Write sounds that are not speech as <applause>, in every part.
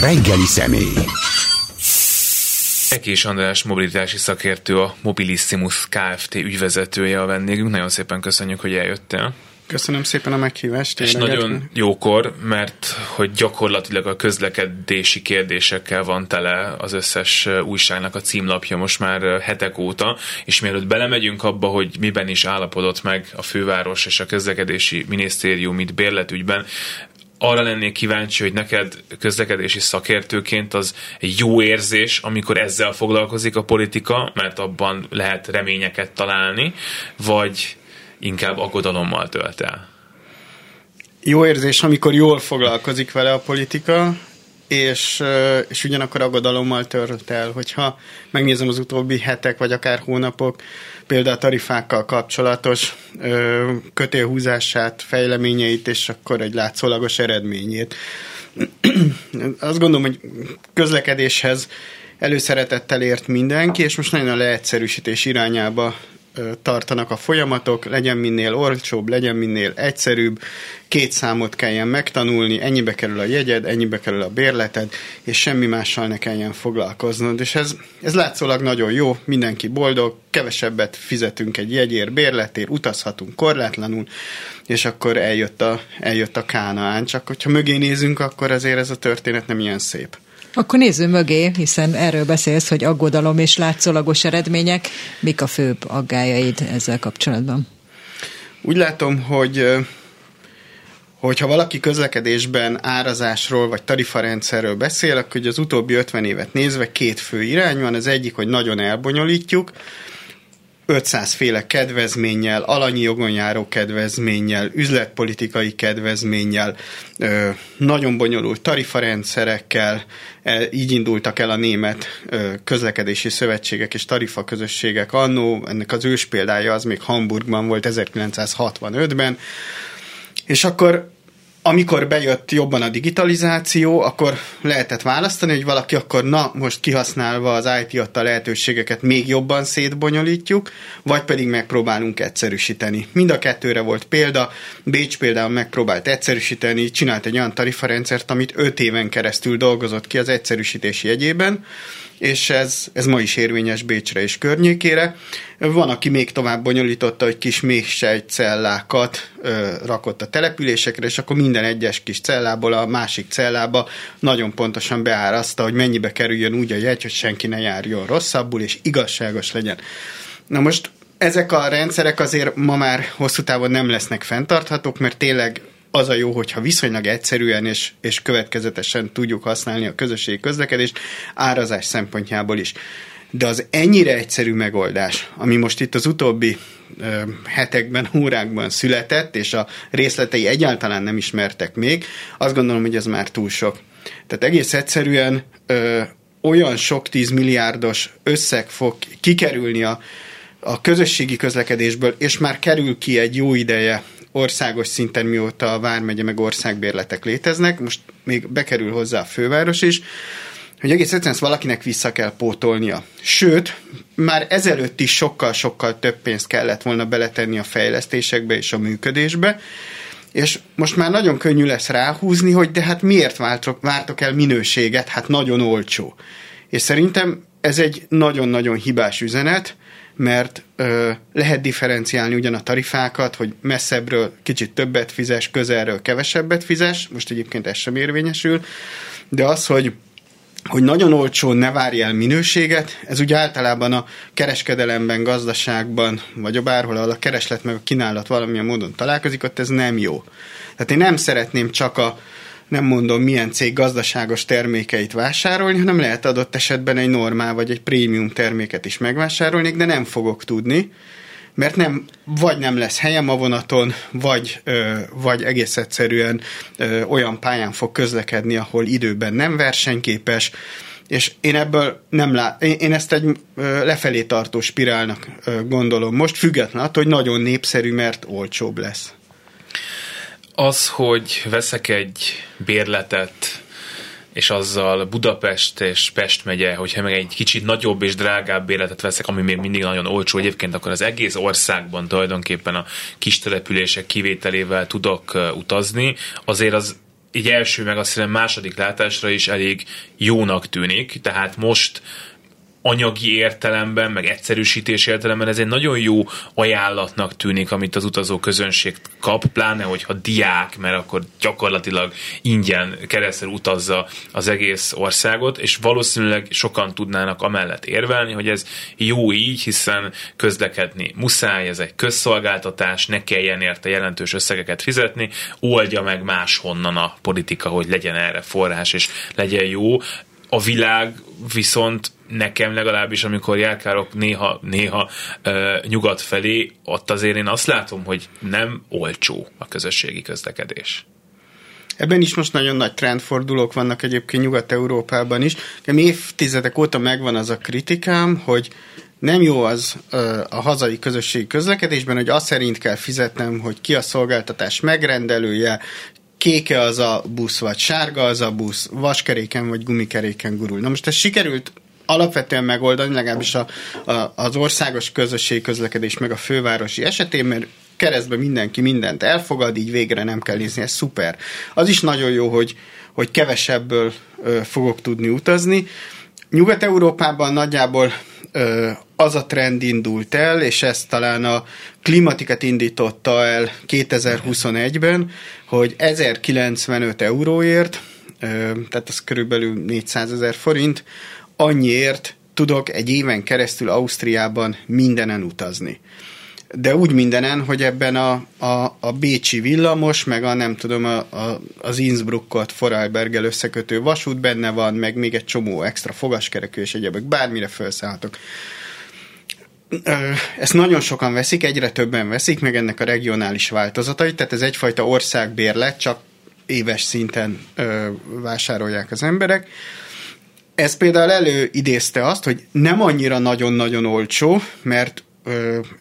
Reggeli személy. Ekés András mobilitási szakértő, a Mobilissimus Kft. ügyvezetője a vendégünk. Nagyon szépen köszönjük, hogy eljöttél. Köszönöm szépen a meghívást. És nagyon jókor, mert hogy gyakorlatilag a közlekedési kérdésekkel van tele az összes újságnak a címlapja most már hetek óta, és mielőtt belemegyünk abba, hogy miben is állapodott meg a főváros és a közlekedési minisztérium itt bérletügyben, arra lennék kíváncsi, hogy neked közlekedési szakértőként az jó érzés, amikor ezzel foglalkozik a politika, mert abban lehet reményeket találni, vagy inkább aggodalommal tölt el? Jó érzés, amikor jól foglalkozik vele a politika, és, és ugyanakkor aggodalommal tört el, hogyha megnézem az utóbbi hetek, vagy akár hónapok, például a tarifákkal kapcsolatos ö, kötélhúzását, fejleményeit, és akkor egy látszólagos eredményét. <clears throat> Azt gondolom, hogy közlekedéshez előszeretettel ért mindenki, és most nagyon a leegyszerűsítés irányába tartanak a folyamatok, legyen minél olcsóbb, legyen minél egyszerűbb, két számot kelljen megtanulni, ennyibe kerül a jegyed, ennyibe kerül a bérleted, és semmi mással ne kelljen foglalkoznod. És ez, ez látszólag nagyon jó, mindenki boldog, kevesebbet fizetünk egy jegyért, bérletért, utazhatunk korlátlanul, és akkor eljött a, eljött a Kánaán. Csak hogyha mögé nézünk, akkor azért ez a történet nem ilyen szép. Akkor nézzünk mögé, hiszen erről beszélsz, hogy aggodalom és látszólagos eredmények. Mik a főbb aggájaid ezzel kapcsolatban? Úgy látom, hogy hogyha valaki közlekedésben árazásról vagy tarifarendszerről beszél, akkor az utóbbi 50 évet nézve két fő irány van. Az egyik, hogy nagyon elbonyolítjuk, 500 féle kedvezménnyel, alanyi jogon járó kedvezménnyel, üzletpolitikai kedvezménnyel, nagyon bonyolult tarifarendszerekkel, e, így indultak el a német közlekedési szövetségek és tarifaközösségek annó, ennek az ős példája az még Hamburgban volt 1965-ben, és akkor amikor bejött jobban a digitalizáció, akkor lehetett választani, hogy valaki akkor na, most kihasználva az IT adta lehetőségeket még jobban szétbonyolítjuk, vagy pedig megpróbálunk egyszerűsíteni. Mind a kettőre volt példa. Bécs például megpróbált egyszerűsíteni, csinált egy olyan tarifarendszert, amit öt éven keresztül dolgozott ki az egyszerűsítés jegyében, és ez, ez ma is érvényes Bécsre és környékére. Van, aki még tovább bonyolította, hogy kis cellákat ö, rakott a településekre, és akkor minden egyes kis cellából a másik cellába nagyon pontosan beárazta, hogy mennyibe kerüljön úgy a jegy, hogy senki ne járjon rosszabbul, és igazságos legyen. Na most ezek a rendszerek azért ma már hosszú távon nem lesznek fenntarthatók, mert tényleg az a jó, hogyha viszonylag egyszerűen és, és következetesen tudjuk használni a közösségi közlekedést árazás szempontjából is. De az ennyire egyszerű megoldás, ami most itt az utóbbi ö, hetekben, órákban született, és a részletei egyáltalán nem ismertek még, azt gondolom, hogy ez már túl sok. Tehát egész egyszerűen ö, olyan sok tízmilliárdos összeg fog kikerülni a, a közösségi közlekedésből, és már kerül ki egy jó ideje országos szinten mióta a Vármegye meg országbérletek léteznek, most még bekerül hozzá a főváros is, hogy egész egyszerűen ezt valakinek vissza kell pótolnia. Sőt, már ezelőtt is sokkal-sokkal több pénzt kellett volna beletenni a fejlesztésekbe és a működésbe, és most már nagyon könnyű lesz ráhúzni, hogy de hát miért vártok, vártok el minőséget, hát nagyon olcsó. És szerintem ez egy nagyon-nagyon hibás üzenet, mert ö, lehet differenciálni ugyan a tarifákat, hogy messzebbről kicsit többet fizes, közelről kevesebbet fizes, most egyébként ez sem érvényesül, de az, hogy hogy nagyon olcsón ne várj el minőséget, ez ugye általában a kereskedelemben, gazdaságban, vagy a bárhol, ahol a kereslet meg a kínálat valamilyen módon találkozik, ott ez nem jó. Tehát én nem szeretném csak a, nem mondom milyen cég gazdaságos termékeit vásárolni, hanem lehet adott esetben egy normál vagy egy prémium terméket is megvásárolni, de nem fogok tudni, mert nem, vagy nem lesz helyem a vonaton, vagy, ö, vagy egész egyszerűen ö, olyan pályán fog közlekedni, ahol időben nem versenyképes, és én ebből nem lát, én, ezt egy lefelé tartó spirálnak gondolom most, független attól, hogy nagyon népszerű, mert olcsóbb lesz. Az, hogy veszek egy bérletet, és azzal Budapest és Pest megye, hogyha meg egy kicsit nagyobb és drágább bérletet veszek, ami még mindig nagyon olcsó egyébként, akkor az egész országban tulajdonképpen a kis települések kivételével tudok utazni, azért az így első meg azt hiszem második látásra is elég jónak tűnik, tehát most anyagi értelemben, meg egyszerűsítés értelemben ez egy nagyon jó ajánlatnak tűnik, amit az utazó közönség kap, pláne hogyha diák, mert akkor gyakorlatilag ingyen keresztül utazza az egész országot, és valószínűleg sokan tudnának amellett érvelni, hogy ez jó így, hiszen közlekedni muszáj, ez egy közszolgáltatás, ne kelljen érte jelentős összegeket fizetni, oldja meg máshonnan a politika, hogy legyen erre forrás, és legyen jó. A világ viszont nekem legalábbis, amikor járkálok néha, néha uh, nyugat felé, ott azért én azt látom, hogy nem olcsó a közösségi közlekedés. Ebben is most nagyon nagy trendfordulók vannak egyébként Nyugat-Európában is. Nekem évtizedek óta megvan az a kritikám, hogy nem jó az a hazai közösségi közlekedésben, hogy azt szerint kell fizetnem, hogy ki a szolgáltatás megrendelője, kéke az a busz, vagy sárga az a busz, vaskeréken vagy gumikeréken gurul. Na most ez sikerült alapvetően megoldani, legalábbis a, a, az országos közösség közlekedés meg a fővárosi esetén, mert keresztben mindenki mindent elfogad, így végre nem kell nézni, ez szuper. Az is nagyon jó, hogy, hogy kevesebből ö, fogok tudni utazni. Nyugat-Európában nagyjából ö, az a trend indult el, és ezt talán a klimatiket indította el 2021-ben, hogy 1095 euróért, ö, tehát ez körülbelül 400 ezer forint, annyiért tudok egy éven keresztül Ausztriában mindenen utazni. De úgy mindenen, hogy ebben a, a, a Bécsi villamos, meg a nem tudom, a, a, az Innsbruckot Foralbergel összekötő vasút benne van, meg még egy csomó extra fogaskerekű és egyébek, bármire felszállhatok. Ezt nagyon sokan veszik, egyre többen veszik, meg ennek a regionális változatai, tehát ez egyfajta országbérlet, csak éves szinten ö, vásárolják az emberek ez például előidézte azt, hogy nem annyira nagyon-nagyon olcsó, mert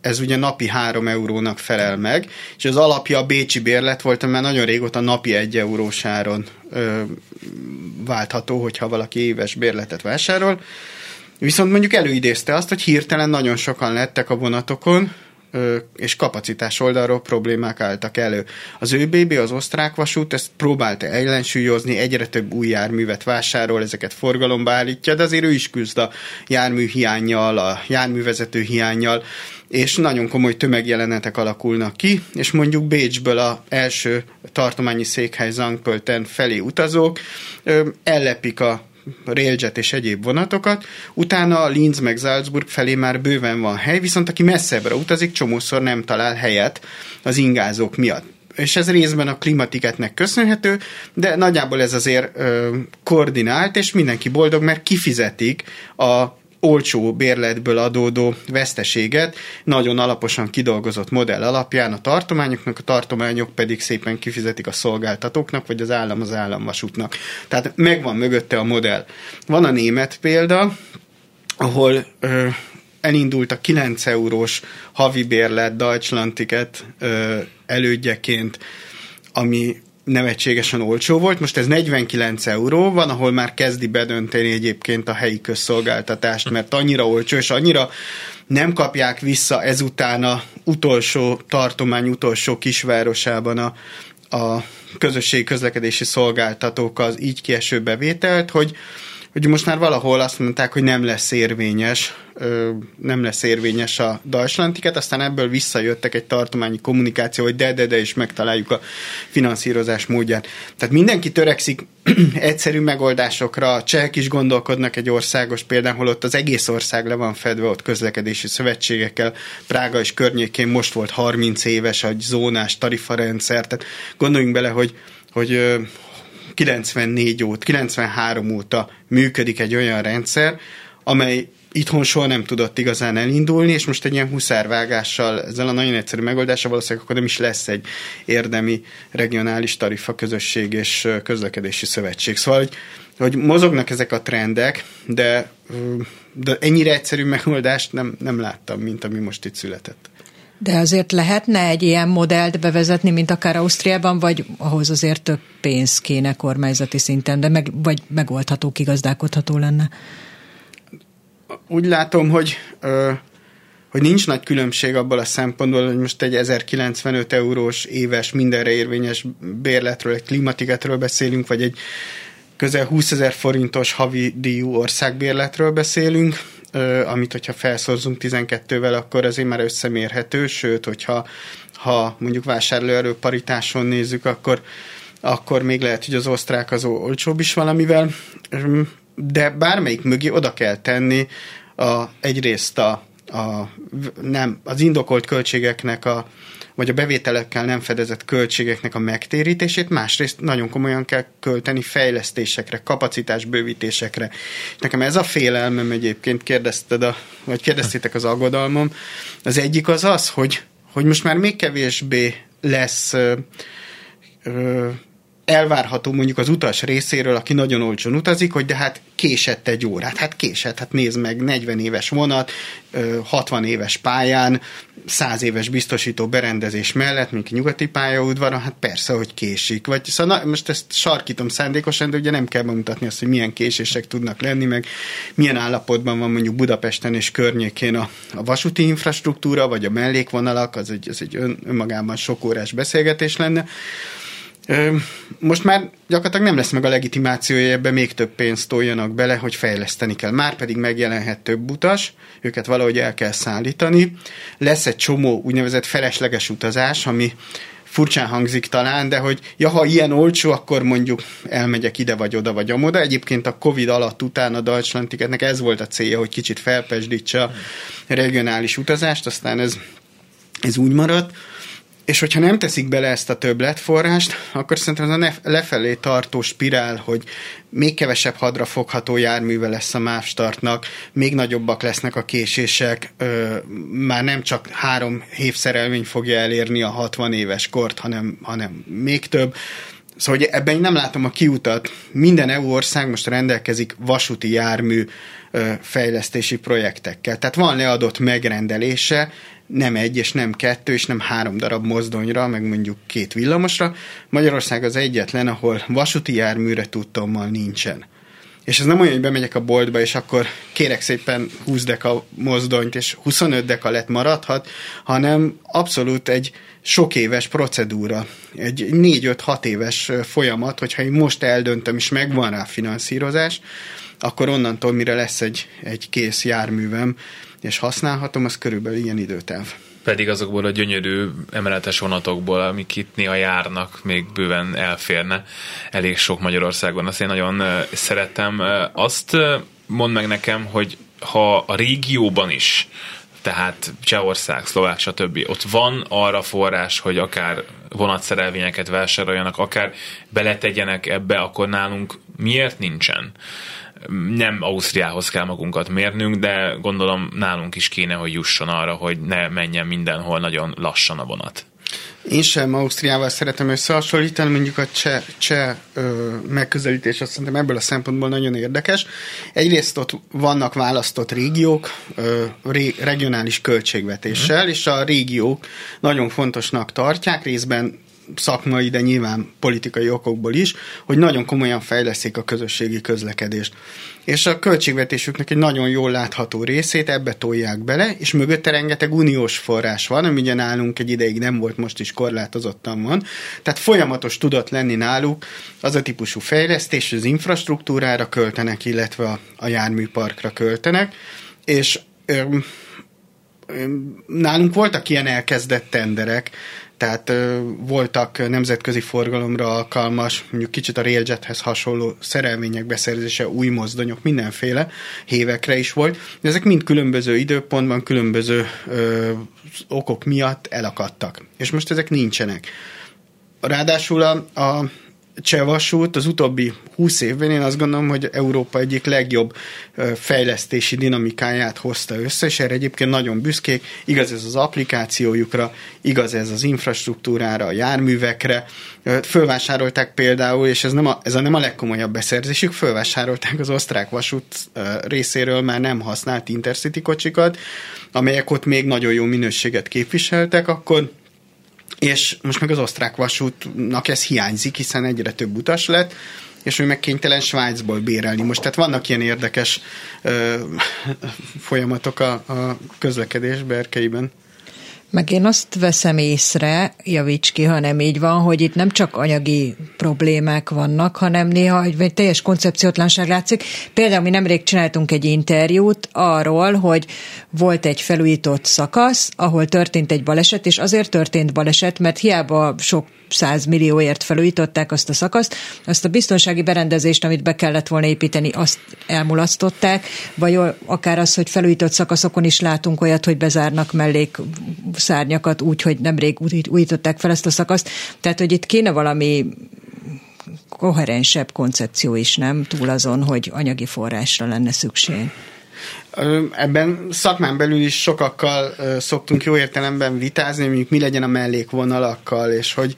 ez ugye napi 3 eurónak felel meg, és az alapja a bécsi bérlet volt, mert nagyon régóta napi 1 eurós áron váltható, hogyha valaki éves bérletet vásárol. Viszont mondjuk előidézte azt, hogy hirtelen nagyon sokan lettek a vonatokon, és kapacitás oldalról problémák álltak elő. Az ÖBB, az osztrák vasút ezt próbálta ellensúlyozni, egyre több új járművet vásárol, ezeket forgalomba állítja, de azért ő is küzd a jármű hiányjal, a járművezető hiányjal, és nagyon komoly tömegjelenetek alakulnak ki, és mondjuk Bécsből a első tartományi székhely Zangpölten felé utazók ellepik a Railjet és egyéb vonatokat, utána Linz meg Salzburg felé már bőven van hely, viszont aki messzebbre utazik, csomószor nem talál helyet az ingázók miatt. És ez részben a klimatiketnek köszönhető, de nagyjából ez azért ö, koordinált, és mindenki boldog, mert kifizetik a olcsó bérletből adódó veszteséget nagyon alaposan kidolgozott modell alapján a tartományoknak, a tartományok pedig szépen kifizetik a szolgáltatóknak, vagy az állam az államvasútnak. Tehát megvan mögötte a modell. Van a német példa, ahol ö, elindult a 9 eurós havi bérlet Deutschlandiket ö, elődjeként, ami nevetségesen olcsó volt, most ez 49 euró, van, ahol már kezdi bedönteni egyébként a helyi közszolgáltatást, mert annyira olcsó, és annyira nem kapják vissza ezután a utolsó tartomány, utolsó kisvárosában a, a közösségi közlekedési szolgáltatók az így kieső bevételt, hogy, hogy most már valahol azt mondták, hogy nem lesz érvényes, nem lesz érvényes a Deutschlandiket, aztán ebből visszajöttek egy tartományi kommunikáció, hogy de, de, de, és megtaláljuk a finanszírozás módját. Tehát mindenki törekszik <clears throat> egyszerű megoldásokra, csehek is gondolkodnak egy országos példán, hol ott az egész ország le van fedve, ott közlekedési szövetségekkel, Prága és környékén most volt 30 éves egy zónás tarifarendszer, tehát gondoljunk bele, hogy hogy 94 óta, 93 óta működik egy olyan rendszer, amely itthon soha nem tudott igazán elindulni, és most egy ilyen huszárvágással, ezzel a nagyon egyszerű megoldással valószínűleg akkor nem is lesz egy érdemi regionális tarifa közösség és közlekedési szövetség. Szóval, hogy, hogy mozognak ezek a trendek, de, de ennyire egyszerű megoldást nem, nem láttam, mint ami most itt született. De azért lehetne egy ilyen modellt bevezetni, mint akár Ausztriában, vagy ahhoz azért több pénz kéne kormányzati szinten, de meg, vagy megoldható, kigazdálkodható lenne? Úgy látom, hogy, hogy nincs nagy különbség abból a szempontból, hogy most egy 1095 eurós éves mindenre érvényes bérletről, egy klimatiketről beszélünk, vagy egy közel 20 ezer forintos havi díjú országbérletről beszélünk, amit hogyha felszorzunk 12-vel, akkor azért már összemérhető, sőt, hogyha ha mondjuk vásárlóerő paritáson nézzük, akkor, akkor még lehet, hogy az osztrák az olcsóbb is valamivel, de bármelyik mögé oda kell tenni a, egyrészt a, a, nem, az indokolt költségeknek a, vagy a bevételekkel nem fedezett költségeknek a megtérítését, másrészt nagyon komolyan kell költeni fejlesztésekre, kapacitásbővítésekre. Nekem ez a félelmem egyébként, kérdezted a, vagy kérdeztétek az aggodalmom. Az egyik az az, hogy, hogy most már még kevésbé lesz ö, ö, elvárható mondjuk az utas részéről, aki nagyon olcsón utazik, hogy de hát késett egy órát. Hát késett, hát nézd meg, 40 éves vonat, 60 éves pályán, 100 éves biztosító berendezés mellett, mint nyugati pályaudvaron, hát persze, hogy késik. Vagy, szóval na, most ezt sarkítom szándékosan, de ugye nem kell bemutatni azt, hogy milyen késések tudnak lenni, meg milyen állapotban van mondjuk Budapesten és környékén a, a vasúti infrastruktúra, vagy a mellékvonalak, az egy, az egy ön, önmagában sok órás beszélgetés lenne. Most már gyakorlatilag nem lesz meg a legitimációja, ebbe még több pénzt toljanak bele, hogy fejleszteni kell. Már pedig megjelenhet több utas, őket valahogy el kell szállítani. Lesz egy csomó úgynevezett felesleges utazás, ami furcsán hangzik talán, de hogy ja, ha ilyen olcsó, akkor mondjuk elmegyek ide vagy oda vagy amoda. Egyébként a Covid alatt után a Deutschland ez volt a célja, hogy kicsit felpesdítse a regionális utazást, aztán ez, ez úgy maradt. És hogyha nem teszik bele ezt a többletforrást, akkor szerintem ez a lefelé tartó spirál, hogy még kevesebb hadra fogható járműve lesz a MÁV startnak, még nagyobbak lesznek a késések, ö, már nem csak három évszerelvény fogja elérni a 60 éves kort, hanem, hanem még több. Szóval hogy ebben én nem látom a kiutat. Minden EU ország most rendelkezik vasúti jármű ö, fejlesztési projektekkel. Tehát van leadott megrendelése, nem egy, és nem kettő, és nem három darab mozdonyra, meg mondjuk két villamosra. Magyarország az egyetlen, ahol vasúti járműre tudtommal nincsen. És ez nem olyan, hogy bemegyek a boltba, és akkor kérek szépen 20 deka mozdonyt, és 25 deka lett maradhat, hanem abszolút egy sok éves procedúra, egy 4-5-6 éves folyamat, hogyha én most eldöntöm, és megvan rá finanszírozás, akkor onnantól, mire lesz egy, egy kész járművem, és használhatom, az körülbelül ilyen időtáv. Pedig azokból a gyönyörű emeletes vonatokból, amik itt néha járnak, még bőven elférne elég sok Magyarországon. Azt én nagyon szeretem. Azt mond meg nekem, hogy ha a régióban is tehát Csehország, Szlovák, stb. Ott van arra forrás, hogy akár vonatszerelvényeket vásároljanak, akár beletegyenek ebbe, akkor nálunk miért nincsen? Nem Ausztriához kell magunkat mérnünk, de gondolom nálunk is kéne, hogy jusson arra, hogy ne menjen mindenhol nagyon lassan a vonat. Én sem Ausztriával szeretem összehasonlítani, mondjuk a cseh, cseh ö, megközelítés azt szerintem ebből a szempontból nagyon érdekes. Egyrészt ott vannak választott régiók ö, ré, regionális költségvetéssel, mm. és a régiók nagyon fontosnak tartják, részben szakmai, de nyilván politikai okokból is, hogy nagyon komolyan fejleszik a közösségi közlekedést. És a költségvetésüknek egy nagyon jól látható részét ebbe tolják bele, és mögötte rengeteg uniós forrás van, ami ugye nálunk egy ideig nem volt, most is korlátozottan van. Tehát folyamatos tudott lenni náluk az a típusú fejlesztés, az infrastruktúrára költenek, illetve a, a járműparkra költenek, és nálunk voltak ilyen elkezdett tenderek, tehát voltak nemzetközi forgalomra alkalmas, mondjuk kicsit a Railjethez hasonló szerelmények beszerzése, új mozdonyok, mindenféle hévekre is volt, de ezek mind különböző időpontban, különböző ö, okok miatt elakadtak. És most ezek nincsenek. Ráadásul a, a Csehvasút az utóbbi 20 évben én azt gondolom, hogy Európa egyik legjobb fejlesztési dinamikáját hozta össze, és erre egyébként nagyon büszkék. Igaz ez az applikációjukra, igaz ez az infrastruktúrára, a járművekre. Fölvásárolták például, és ez, nem a, ez a nem a legkomolyabb beszerzésük, fölvásárolták az osztrák vasút részéről már nem használt intercity kocsikat, amelyek ott még nagyon jó minőséget képviseltek, akkor és most meg az osztrák vasútnak ez hiányzik, hiszen egyre több utas lett, és ő meg kénytelen Svájcból bérelni. Most tehát vannak ilyen érdekes ö, <laughs> folyamatok a, a közlekedés berkeiben. Meg én azt veszem észre, javíts ki, ha nem így van, hogy itt nem csak anyagi problémák vannak, hanem néha egy teljes koncepciótlanság látszik. Például mi nemrég csináltunk egy interjút arról, hogy volt egy felújított szakasz, ahol történt egy baleset, és azért történt baleset, mert hiába sok millióért felújították azt a szakaszt, azt a biztonsági berendezést, amit be kellett volna építeni, azt elmulasztották, vagy akár az, hogy felújított szakaszokon is látunk olyat, hogy bezárnak mellék szárnyakat úgy, hogy nemrég újították fel ezt a szakaszt. Tehát, hogy itt kéne valami koherensebb koncepció is, nem? Túl azon, hogy anyagi forrásra lenne szükség. Ebben szakmán belül is sokakkal szoktunk jó értelemben vitázni, mondjuk mi legyen a mellékvonalakkal, és hogy,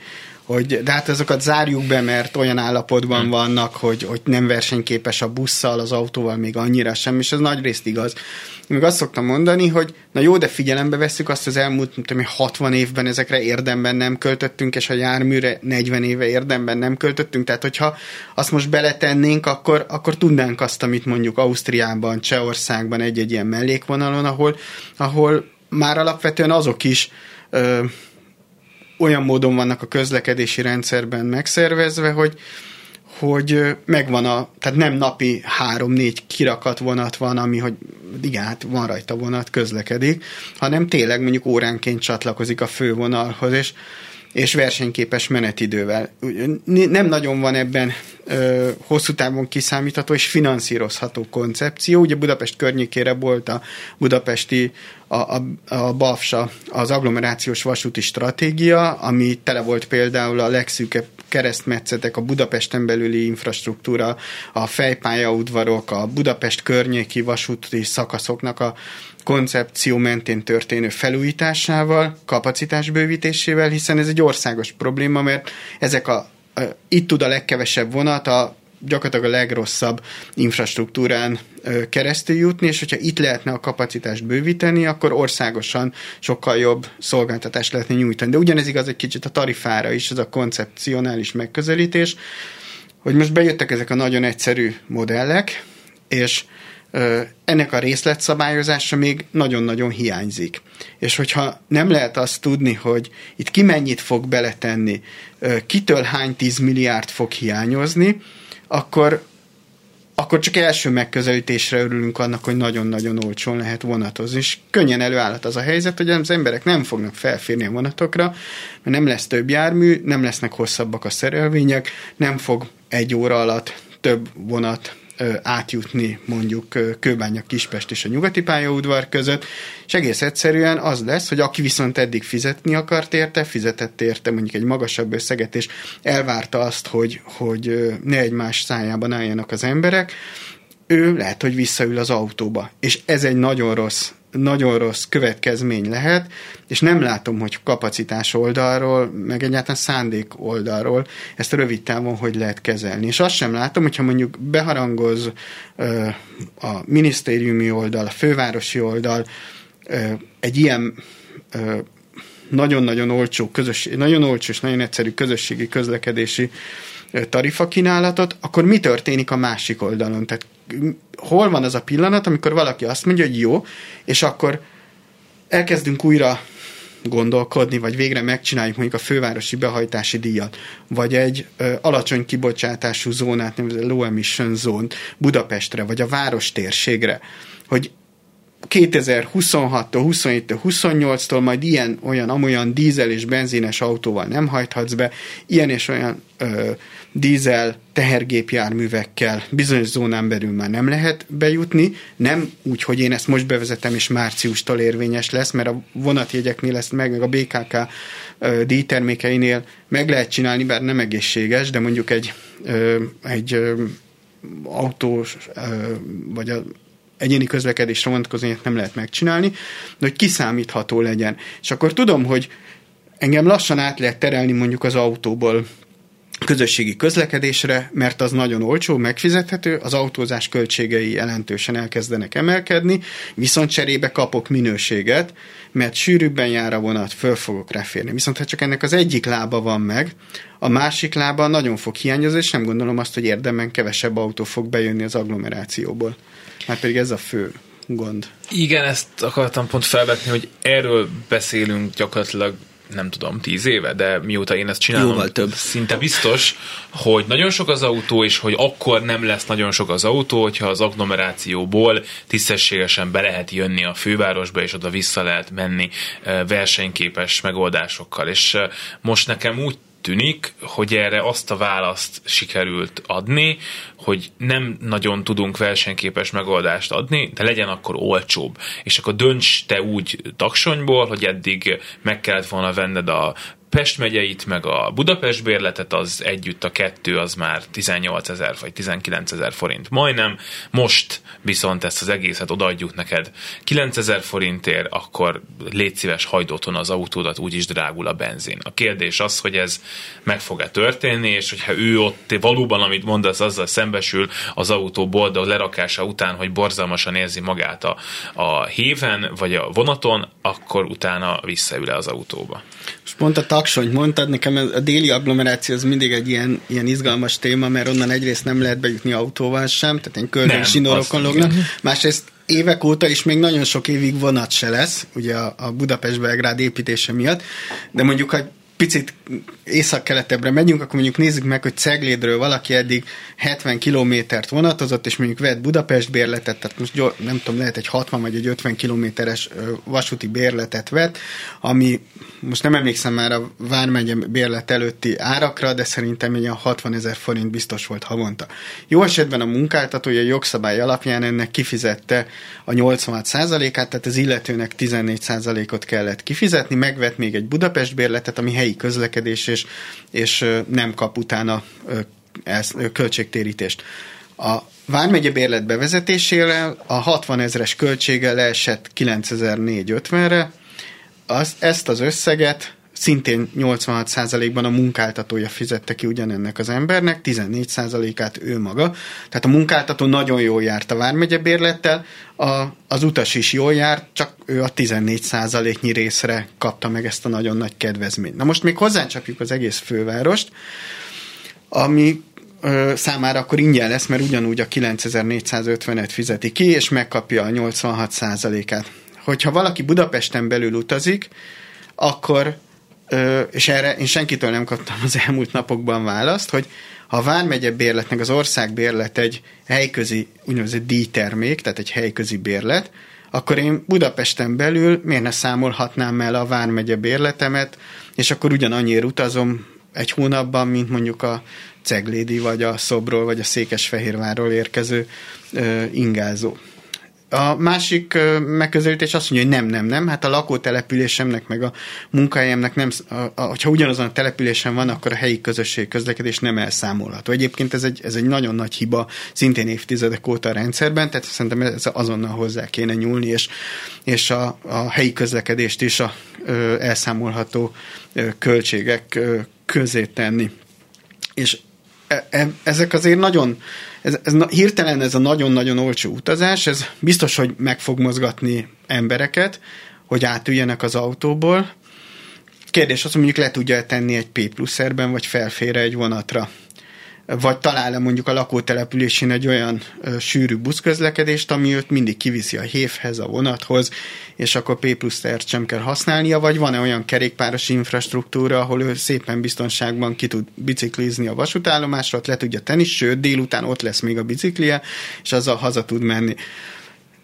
hogy de hát azokat zárjuk be, mert olyan állapotban hmm. vannak, hogy, hogy nem versenyképes a busszal, az autóval még annyira sem, és ez nagy részt igaz. Még azt szoktam mondani, hogy na jó, de figyelembe veszük azt az elmúlt tudom, 60 évben ezekre érdemben nem költöttünk, és a járműre 40 éve érdemben nem költöttünk, tehát hogyha azt most beletennénk, akkor, akkor tudnánk azt, amit mondjuk Ausztriában, Csehországban egy-egy ilyen mellékvonalon, ahol, ahol már alapvetően azok is ö, olyan módon vannak a közlekedési rendszerben megszervezve, hogy, hogy megvan a, tehát nem napi három-négy kirakat vonat van, ami, hogy igen, hát van rajta vonat, közlekedik, hanem tényleg mondjuk óránként csatlakozik a fővonalhoz, és, és versenyképes menetidővel. Nem nagyon van ebben hosszú távon kiszámítható és finanszírozható koncepció. Ugye Budapest környékére volt a budapesti a, a, a BAFSA, az agglomerációs vasúti stratégia, ami tele volt például a legszűkebb keresztmetszetek, a Budapesten belüli infrastruktúra, a fejpályaudvarok, a Budapest környéki vasúti szakaszoknak a koncepció mentén történő felújításával, kapacitásbővítésével, hiszen ez egy országos probléma, mert ezek a itt tud a legkevesebb vonat a gyakorlatilag a legrosszabb infrastruktúrán keresztül jutni, és hogyha itt lehetne a kapacitást bővíteni, akkor országosan sokkal jobb szolgáltatást lehetne nyújtani. De ugyanez igaz egy kicsit a tarifára is, ez a koncepcionális megközelítés, hogy most bejöttek ezek a nagyon egyszerű modellek, és ennek a részletszabályozása még nagyon-nagyon hiányzik. És hogyha nem lehet azt tudni, hogy itt ki mennyit fog beletenni, kitől hány tíz milliárd fog hiányozni, akkor, akkor csak első megközelítésre örülünk annak, hogy nagyon-nagyon olcsón lehet vonatozni. És könnyen előállhat az a helyzet, hogy az emberek nem fognak felférni a vonatokra, mert nem lesz több jármű, nem lesznek hosszabbak a szerelvények, nem fog egy óra alatt több vonat átjutni mondjuk Kőbánya Kispest és a nyugati pályaudvar között, és egész egyszerűen az lesz, hogy aki viszont eddig fizetni akart érte, fizetett érte mondjuk egy magasabb összeget, és elvárta azt, hogy, hogy ne egymás szájában álljanak az emberek, ő lehet, hogy visszaül az autóba. És ez egy nagyon rossz nagyon rossz következmény lehet, és nem látom, hogy kapacitás oldalról, meg egyáltalán szándék oldalról ezt rövid távon hogy lehet kezelni. És azt sem látom, hogyha mondjuk beharangoz ö, a minisztériumi oldal, a fővárosi oldal ö, egy ilyen ö, nagyon-nagyon olcsó, közösség, nagyon olcsó és nagyon egyszerű közösségi közlekedési tarifakínálatot, akkor mi történik a másik oldalon? Tehát hol van az a pillanat, amikor valaki azt mondja, hogy jó, és akkor elkezdünk újra gondolkodni, vagy végre megcsináljuk mondjuk a fővárosi behajtási díjat, vagy egy ö, alacsony kibocsátású zónát, nevezett low emission zone Budapestre, vagy a város térségre, hogy 2026-tól, 27-től, 28-tól majd ilyen, olyan, amolyan dízel és benzines autóval nem hajthatsz be, ilyen és olyan ö, dízel tehergépjárművekkel. Bizonyos zónán belül már nem lehet bejutni, nem úgy, hogy én ezt most bevezetem, és márciustól érvényes lesz, mert a vonatjegyeknél ezt meg, meg a BKK díjtermékeinél meg lehet csinálni, bár nem egészséges, de mondjuk egy, egy autós, vagy a egyéni közlekedésre vonatkozóan nem lehet megcsinálni, de hogy kiszámítható legyen. És akkor tudom, hogy engem lassan át lehet terelni mondjuk az autóból közösségi közlekedésre, mert az nagyon olcsó, megfizethető, az autózás költségei jelentősen elkezdenek emelkedni, viszont cserébe kapok minőséget, mert sűrűbben jár a vonat, föl fogok ráférni. Viszont ha csak ennek az egyik lába van meg, a másik lába nagyon fog hiányozni, és nem gondolom azt, hogy érdemben kevesebb autó fog bejönni az agglomerációból. Már pedig ez a fő gond. Igen, ezt akartam pont felvetni, hogy erről beszélünk gyakorlatilag nem tudom, tíz éve, de mióta én ezt csinálom, Jóval több. szinte biztos, hogy nagyon sok az autó, és hogy akkor nem lesz nagyon sok az autó, hogyha az agglomerációból tisztességesen be lehet jönni a fővárosba, és oda vissza lehet menni versenyképes megoldásokkal. És most nekem úgy tűnik, hogy erre azt a választ sikerült adni, hogy nem nagyon tudunk versenyképes megoldást adni, de legyen akkor olcsóbb. És akkor dönts te úgy taksonyból, hogy eddig meg kellett volna venned a Pest megyeit, meg a Budapest bérletet, az együtt a kettő, az már 18 ezer vagy 19 ezer forint majdnem. Most viszont ezt az egészet odaadjuk neked 9 ezer forintért, akkor légy szíves hajdóton az autódat, úgyis drágul a benzin. A kérdés az, hogy ez meg fog-e történni, és hogyha ő ott valóban, amit mondasz, azzal szembesül az autó boldog lerakása után, hogy borzalmasan érzi magát a, a héven, vagy a vonaton, akkor utána visszaül az autóba. És pont a taksonyt mondtad, nekem a déli agglomeráció az mindig egy ilyen, ilyen izgalmas téma, mert onnan egyrészt nem lehet bejutni autóval sem, tehát egy köldön zsinórokon lognak. Másrészt évek óta, és még nagyon sok évig vonat se lesz, ugye a, a Budapest-Belgrád építése miatt, de mondjuk, ha picit észak-keletebbre megyünk, akkor mondjuk nézzük meg, hogy Ceglédről valaki eddig 70 kilométert vonatozott, és mondjuk vett Budapest bérletet, tehát most gyors, nem tudom, lehet egy 60 vagy egy 50 kilométeres vasúti bérletet vett, ami most nem emlékszem már a Vármegye bérlet előtti árakra, de szerintem egy 60 ezer forint biztos volt havonta. Jó esetben a munkáltatója jogszabály alapján ennek kifizette a 86%-át, tehát az illetőnek 14%-ot kellett kifizetni, megvett még egy Budapest bérletet, ami helyi közlekedés, és, és nem kap utána költségtérítést. A Vármegye bérlet bevezetésével a 60 ezeres költsége leesett 9450-re, az, ezt az összeget szintén 86%-ban a munkáltatója fizette ki ugyanennek az embernek, 14%-át ő maga. Tehát a munkáltató nagyon jól járt a Vármegye bérlettel, a, az utas is jól járt, csak ő a 14%-nyi részre kapta meg ezt a nagyon nagy kedvezményt. Na most még hozzácsapjuk az egész fővárost, ami ö, számára akkor ingyen lesz, mert ugyanúgy a 9450-et fizeti ki, és megkapja a 86%-át. Hogyha valaki Budapesten belül utazik, akkor és erre én senkitől nem kaptam az elmúlt napokban választ, hogy ha a Vármegye bérlet, meg az ország bérlet egy helyközi úgynevezett díjtermék, tehát egy helyközi bérlet, akkor én Budapesten belül miért ne számolhatnám el a Vármegye bérletemet, és akkor ugyanannyira utazom egy hónapban, mint mondjuk a Ceglédi, vagy a Szobról, vagy a Székesfehérvárról érkező ö, ingázó. A másik megközelítés azt mondja, hogy nem, nem, nem, hát a lakótelepülésemnek, meg a munkahelyemnek nem, a, a, hogyha ugyanazon a településen van, akkor a helyi közösség közlekedés nem elszámolható. Egyébként ez egy, ez egy nagyon nagy hiba, szintén évtizedek óta a rendszerben, tehát szerintem ez azonnal hozzá kéne nyúlni, és, és a, a helyi közlekedést is a ö, elszámolható ö, költségek ö, közé tenni. És e, e, ezek azért nagyon ez, ez hirtelen ez a nagyon-nagyon olcsó utazás, ez biztos, hogy meg fog mozgatni embereket, hogy átüljenek az autóból. Kérdés az, hogy mondjuk le tudja tenni egy P pluszerben, vagy felfér egy vonatra vagy talál-e mondjuk a lakótelepülésén egy olyan ö, sűrű buszközlekedést, ami őt mindig kiviszi a hévhez, a vonathoz, és akkor P plusz sem kell használnia, vagy van-e olyan kerékpáros infrastruktúra, ahol ő szépen biztonságban ki tud biciklizni a vasútállomásra, ott le tudja tenni, sőt, délután ott lesz még a biciklie, és azzal haza tud menni.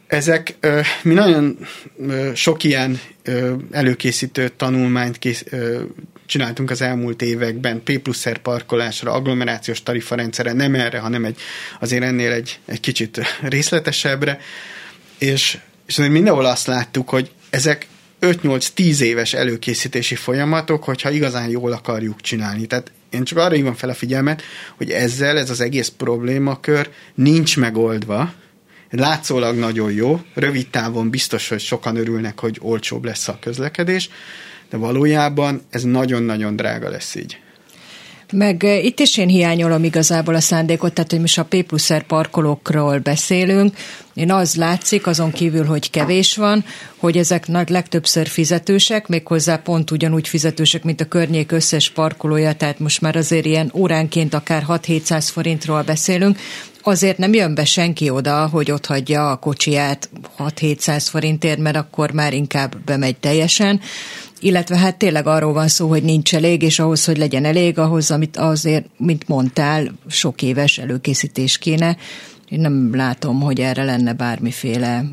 Ezek, mi nagyon sok ilyen előkészítő tanulmányt kész, csináltunk az elmúlt években. P pluszer parkolásra, agglomerációs tarifarendszerre, nem erre, hanem egy, azért ennél egy, egy kicsit részletesebbre, és, és mindenhol azt láttuk, hogy ezek 5-8-10 éves előkészítési folyamatok, hogyha igazán jól akarjuk csinálni. Tehát én csak arra hívom fel a figyelmet, hogy ezzel ez az egész problémakör nincs megoldva, látszólag nagyon jó, rövid távon biztos, hogy sokan örülnek, hogy olcsóbb lesz a közlekedés, de valójában ez nagyon-nagyon drága lesz így. Meg itt is én hiányolom igazából a szándékot, tehát hogy most a P plusz parkolókról beszélünk, én az látszik, azon kívül, hogy kevés van, hogy ezek nagy legtöbbször fizetősek, méghozzá pont ugyanúgy fizetősek, mint a környék összes parkolója, tehát most már azért ilyen óránként akár 6-700 forintról beszélünk, azért nem jön be senki oda, hogy ott hagyja a kocsiját 6-700 forintért, mert akkor már inkább bemegy teljesen illetve hát tényleg arról van szó, hogy nincs elég, és ahhoz, hogy legyen elég, ahhoz, amit azért, mint mondtál, sok éves előkészítés kéne. Én nem látom, hogy erre lenne bármiféle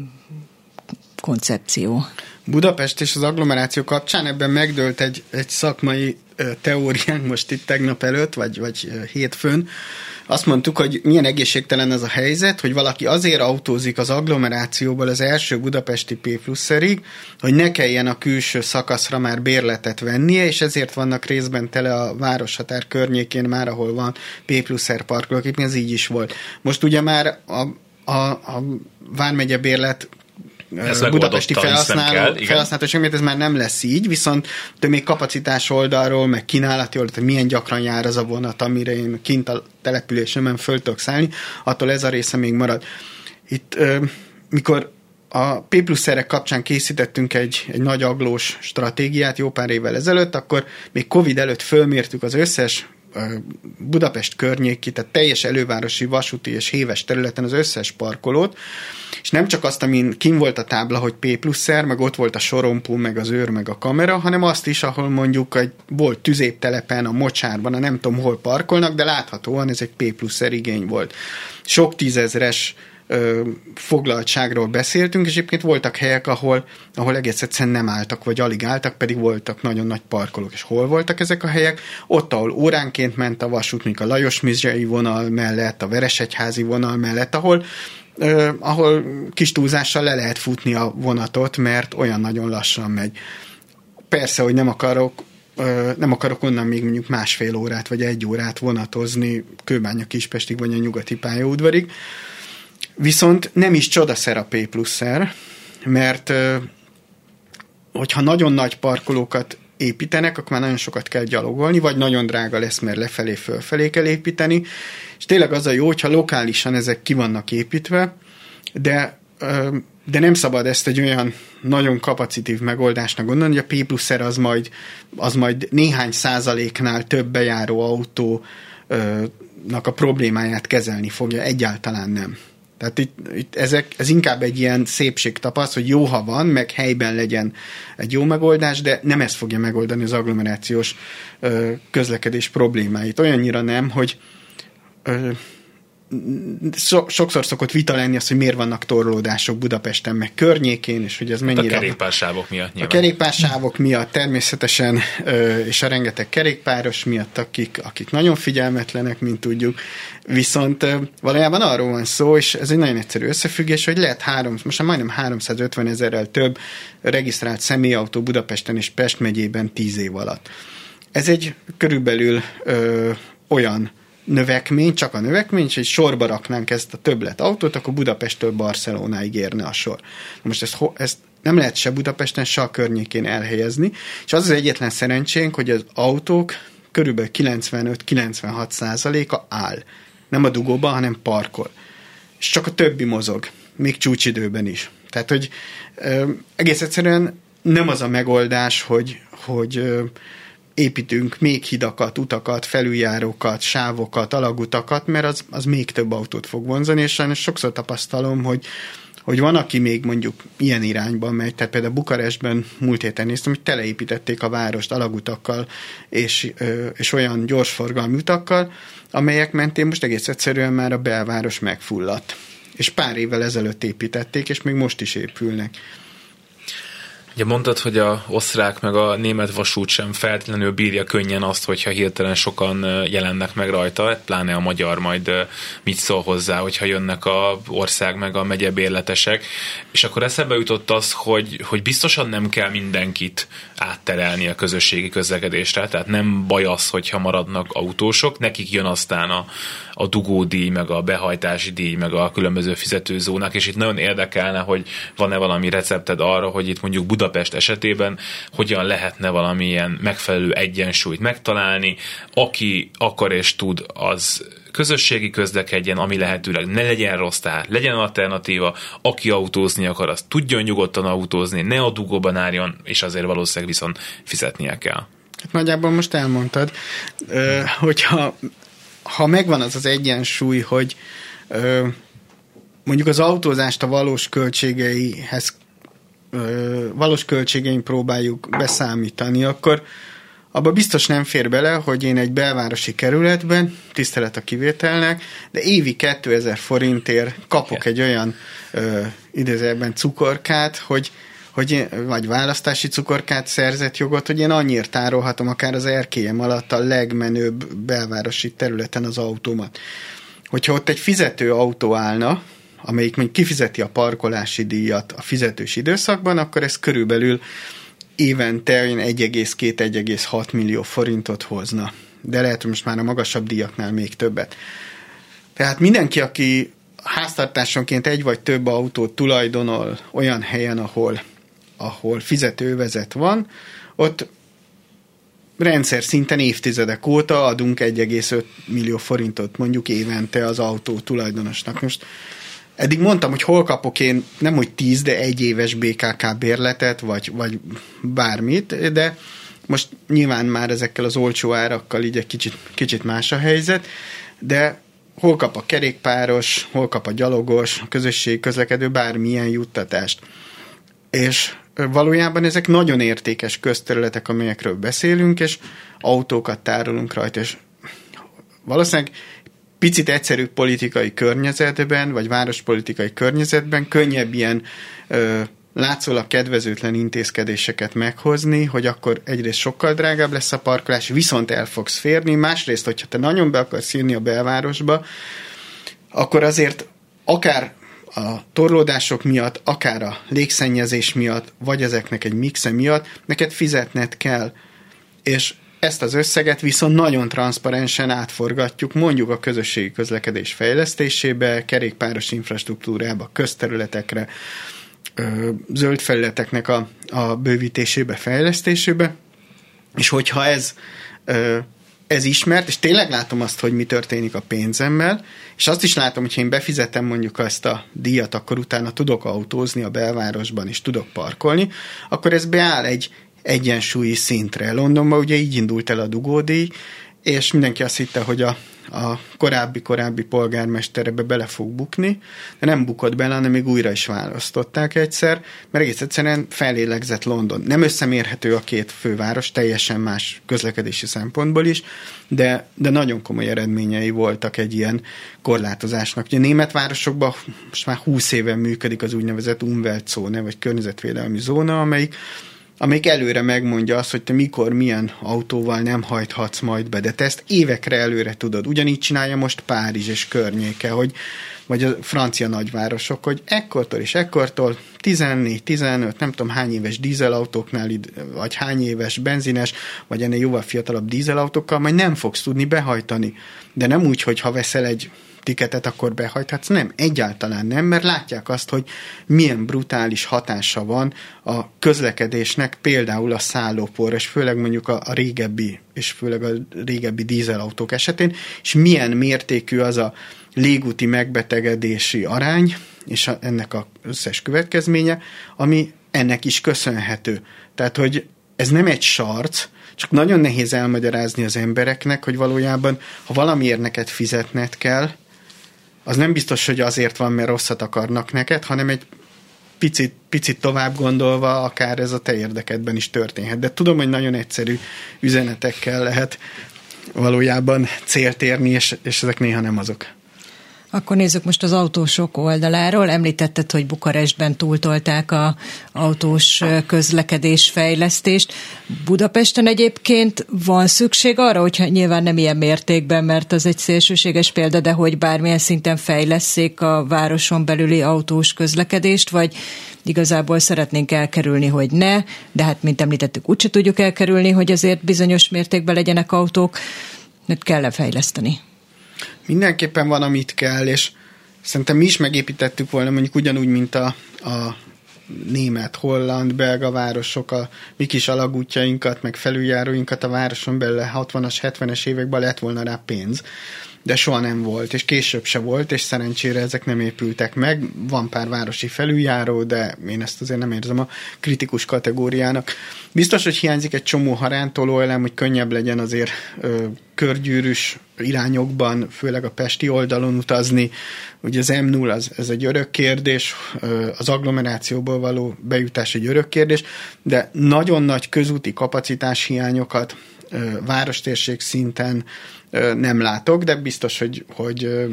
koncepció. Budapest és az agglomeráció kapcsán ebben megdőlt egy, egy szakmai teóriánk most itt tegnap előtt, vagy, vagy hétfőn, azt mondtuk, hogy milyen egészségtelen ez a helyzet, hogy valaki azért autózik az agglomerációból az első budapesti P pluszerig, hogy ne kelljen a külső szakaszra már bérletet vennie, és ezért vannak részben tele a városhatár környékén már, ahol van P pluszer parkoló, ez így is volt. Most ugye már a, a, a Vármegye bérlet ez budapesti felhasználó, kell, felhasználó miért ez már nem lesz így, viszont de még kapacitás oldalról, meg kínálati oldalról, hogy milyen gyakran jár az a vonat, amire én kint a településemen föl tudok szállni, attól ez a része még marad. Itt, mikor a P plusz kapcsán készítettünk egy, egy nagy aglós stratégiát jó pár évvel ezelőtt, akkor még Covid előtt fölmértük az összes Budapest környéki, tehát teljes elővárosi vasúti és héves területen az összes parkolót, és nem csak azt, amin kim volt a tábla, hogy P pluszer, meg ott volt a sorompó, meg az őr, meg a kamera, hanem azt is, ahol mondjuk egy volt tüzéptelepen, a mocsárban, a nem tudom hol parkolnak, de láthatóan ez egy P pluszer igény volt. Sok tízezres ö, foglaltságról beszéltünk, és egyébként voltak helyek, ahol, ahol egész egyszerűen nem álltak, vagy alig álltak, pedig voltak nagyon nagy parkolók. És hol voltak ezek a helyek? Ott, ahol óránként ment a vasút, mint a Lajos Mizsai vonal mellett, a Veresegyházi vonal mellett, ahol Uh, ahol kis túlzással le lehet futni a vonatot, mert olyan nagyon lassan megy. Persze, hogy nem akarok nem akarok onnan még mondjuk másfél órát vagy egy órát vonatozni Kőbánya Kispestig vagy a nyugati pályaudvarig, Viszont nem is csodaszer a P pluszer, mert hogyha nagyon nagy parkolókat építenek, akkor már nagyon sokat kell gyalogolni, vagy nagyon drága lesz, mert lefelé, fölfelé kell építeni, és tényleg az a jó, hogyha lokálisan ezek ki vannak építve, de de nem szabad ezt egy olyan nagyon kapacitív megoldásnak gondolni, hogy a P pluszer az majd, az majd néhány százaléknál több bejáró autónak a problémáját kezelni fogja, egyáltalán nem. Tehát itt, itt ezek, ez inkább egy ilyen szépség tapaszt, hogy jó, ha van, meg helyben legyen egy jó megoldás, de nem ez fogja megoldani az agglomerációs ö, közlekedés problémáit. Olyannyira nem, hogy ö, so, sokszor szokott vita lenni az, hogy miért vannak torlódások Budapesten, meg környékén, és hogy ez mennyire... Hát a kerékpársávok miatt nyilván. A kerékpársávok miatt természetesen, és a rengeteg kerékpáros miatt, akik, akik nagyon figyelmetlenek, mint tudjuk. Viszont valójában arról van szó, és ez egy nagyon egyszerű összefüggés, hogy lehet három, most már majdnem 350 ezerrel több regisztrált személyautó Budapesten és Pest megyében 10 év alatt. Ez egy körülbelül ö, olyan növekmény, csak a növekmény, és egy sorba raknánk ezt a többlet autót, akkor Budapesttől Barcelonáig érne a sor. Most ezt, ezt nem lehet se Budapesten, se a környékén elhelyezni, és az az egyetlen szerencsénk, hogy az autók körülbelül 95-96 százaléka áll. Nem a dugóban, hanem parkol. És csak a többi mozog, még csúcsidőben is. Tehát, hogy ö, egész egyszerűen nem az a megoldás, hogy, hogy ö, építünk még hidakat, utakat, felüljárókat, sávokat, alagutakat, mert az, az még több autót fog vonzani, és sajnos sokszor tapasztalom, hogy hogy van, aki még mondjuk ilyen irányba megy, tehát például Bukarestben múlt héten néztem, hogy teleépítették a várost alagutakkal és, és olyan gyorsforgalmú utakkal, amelyek mentén most egész egyszerűen már a belváros megfulladt. És pár évvel ezelőtt építették, és még most is épülnek. Ugye mondtad, hogy a osztrák meg a német vasút sem feltétlenül bírja könnyen azt, hogyha hirtelen sokan jelennek meg rajta, pláne a magyar majd mit szól hozzá, hogyha jönnek a ország meg a megyebérletesek. És akkor eszembe jutott az, hogy, hogy biztosan nem kell mindenkit átterelni a közösségi közlekedésre, tehát nem baj az, hogyha maradnak autósok, nekik jön aztán a, a dugódíj, meg a behajtási díj, meg a különböző fizetőzónák, és itt nagyon érdekelne, hogy van-e valami recepted arra, hogy itt mondjuk Budapest esetében hogyan lehetne valamilyen megfelelő egyensúlyt megtalálni. Aki akar és tud, az közösségi közlekedjen, ami lehetőleg ne legyen rossz, tehát legyen alternatíva, aki autózni akar, az tudjon nyugodtan autózni, ne a dugóban álljon, és azért valószínűleg viszont fizetnie kell. Hát nagyjából most elmondtad, hogyha ha megvan az az egyensúly, hogy mondjuk az autózást a valós költségeihez valós költségein próbáljuk beszámítani, akkor abba biztos nem fér bele, hogy én egy belvárosi kerületben, tisztelet a kivételnek, de évi 2000 forintért kapok egy olyan idézőben cukorkát, hogy hogy én, vagy választási cukorkát szerzett jogot, hogy én annyira tárolhatom akár az erkélyem alatt a legmenőbb belvárosi területen az autómat. Hogyha ott egy fizető autó állna, amelyik mondjuk kifizeti a parkolási díjat a fizetős időszakban, akkor ez körülbelül évente 1,2-1,6 millió forintot hozna. De lehet, hogy most már a magasabb díjaknál még többet. Tehát mindenki, aki háztartásonként egy vagy több autót tulajdonol olyan helyen, ahol, ahol fizetővezet van, ott rendszer szinten évtizedek óta adunk 1,5 millió forintot mondjuk évente az autó tulajdonosnak. Most Eddig mondtam, hogy hol kapok én nem hogy 10, de egy éves BKK bérletet, vagy, vagy bármit, de most nyilván már ezekkel az olcsó árakkal így egy kicsit, kicsit más a helyzet, de hol kap a kerékpáros, hol kap a gyalogos, a közösség közlekedő bármilyen juttatást. És valójában ezek nagyon értékes közterületek, amelyekről beszélünk, és autókat tárolunk rajta, és valószínűleg picit egyszerű politikai környezetben, vagy várospolitikai környezetben könnyebb ilyen ö, látszólag kedvezőtlen intézkedéseket meghozni, hogy akkor egyrészt sokkal drágább lesz a parkolás, viszont el fogsz férni, másrészt, hogyha te nagyon be akarsz írni a belvárosba, akkor azért akár a torlódások miatt, akár a légszennyezés miatt, vagy ezeknek egy mixe miatt neked fizetned kell. És ezt az összeget viszont nagyon transzparensen átforgatjuk mondjuk a közösségi közlekedés fejlesztésébe, kerékpáros infrastruktúrába, közterületekre, zöld felületeknek a, a bővítésébe, fejlesztésébe, és hogyha ez ez ismert, és tényleg látom azt, hogy mi történik a pénzemmel, és azt is látom, hogy ha én befizetem mondjuk ezt a díjat, akkor utána tudok autózni a belvárosban, és tudok parkolni, akkor ez beáll egy egyensúlyi szintre. Londonban ugye így indult el a dugódíj, és mindenki azt hitte, hogy a, a korábbi-korábbi polgármester ebbe bele fog bukni, de nem bukott bele, hanem még újra is választották egyszer, mert egész egyszerűen felélegzett London. Nem összemérhető a két főváros, teljesen más közlekedési szempontból is, de, de nagyon komoly eredményei voltak egy ilyen korlátozásnak. Ugye német városokban most már 20 éve működik az úgynevezett Umweltzone, vagy környezetvédelmi zóna, amelyik amelyik előre megmondja azt, hogy te mikor, milyen autóval nem hajthatsz majd be, de te ezt évekre előre tudod. Ugyanígy csinálja most Párizs és környéke, hogy vagy a francia nagyvárosok, hogy ekkortól és ekkortól 14-15, nem tudom hány éves dízelautóknál, vagy hány éves benzines, vagy ennél jóval fiatalabb dízelautókkal majd nem fogsz tudni behajtani. De nem úgy, hogy ha veszel egy tiketet akkor behajthatsz. Nem, egyáltalán nem, mert látják azt, hogy milyen brutális hatása van a közlekedésnek, például a szállópor, és főleg mondjuk a, a régebbi, és főleg a régebbi dízelautók esetén, és milyen mértékű az a légúti megbetegedési arány, és a, ennek az összes következménye, ami ennek is köszönhető. Tehát, hogy ez nem egy sarc, csak nagyon nehéz elmagyarázni az embereknek, hogy valójában, ha valamiért neked fizetned kell, az nem biztos, hogy azért van, mert rosszat akarnak neked, hanem egy picit, picit tovább gondolva, akár ez a te érdekedben is történhet. De tudom, hogy nagyon egyszerű üzenetekkel lehet valójában célt érni, és, és ezek néha nem azok. Akkor nézzük most az autósok oldaláról. Említetted, hogy Bukarestben túltolták a autós közlekedés fejlesztést. Budapesten egyébként van szükség arra, hogyha nyilván nem ilyen mértékben, mert az egy szélsőséges példa, de hogy bármilyen szinten fejleszék a városon belüli autós közlekedést, vagy igazából szeretnénk elkerülni, hogy ne, de hát, mint említettük, úgyse tudjuk elkerülni, hogy azért bizonyos mértékben legyenek autók, kell-e fejleszteni? Mindenképpen van, amit kell, és szerintem mi is megépítettük volna, mondjuk ugyanúgy, mint a, a német, holland, belga városok a mi kis alagútjainkat, meg felüljáróinkat a városon belül 60-as, 70-es években lett volna rá pénz de soha nem volt, és később se volt, és szerencsére ezek nem épültek meg. Van pár városi felüljáró, de én ezt azért nem érzem a kritikus kategóriának. Biztos, hogy hiányzik egy csomó harántoló elem, hogy könnyebb legyen azért ö, körgyűrűs irányokban, főleg a pesti oldalon utazni. Ugye az M0 az, ez egy örök kérdés, az agglomerációból való bejutás egy örök kérdés, de nagyon nagy közúti kapacitás hiányokat várostérség szinten nem látok, de biztos, hogy, hogy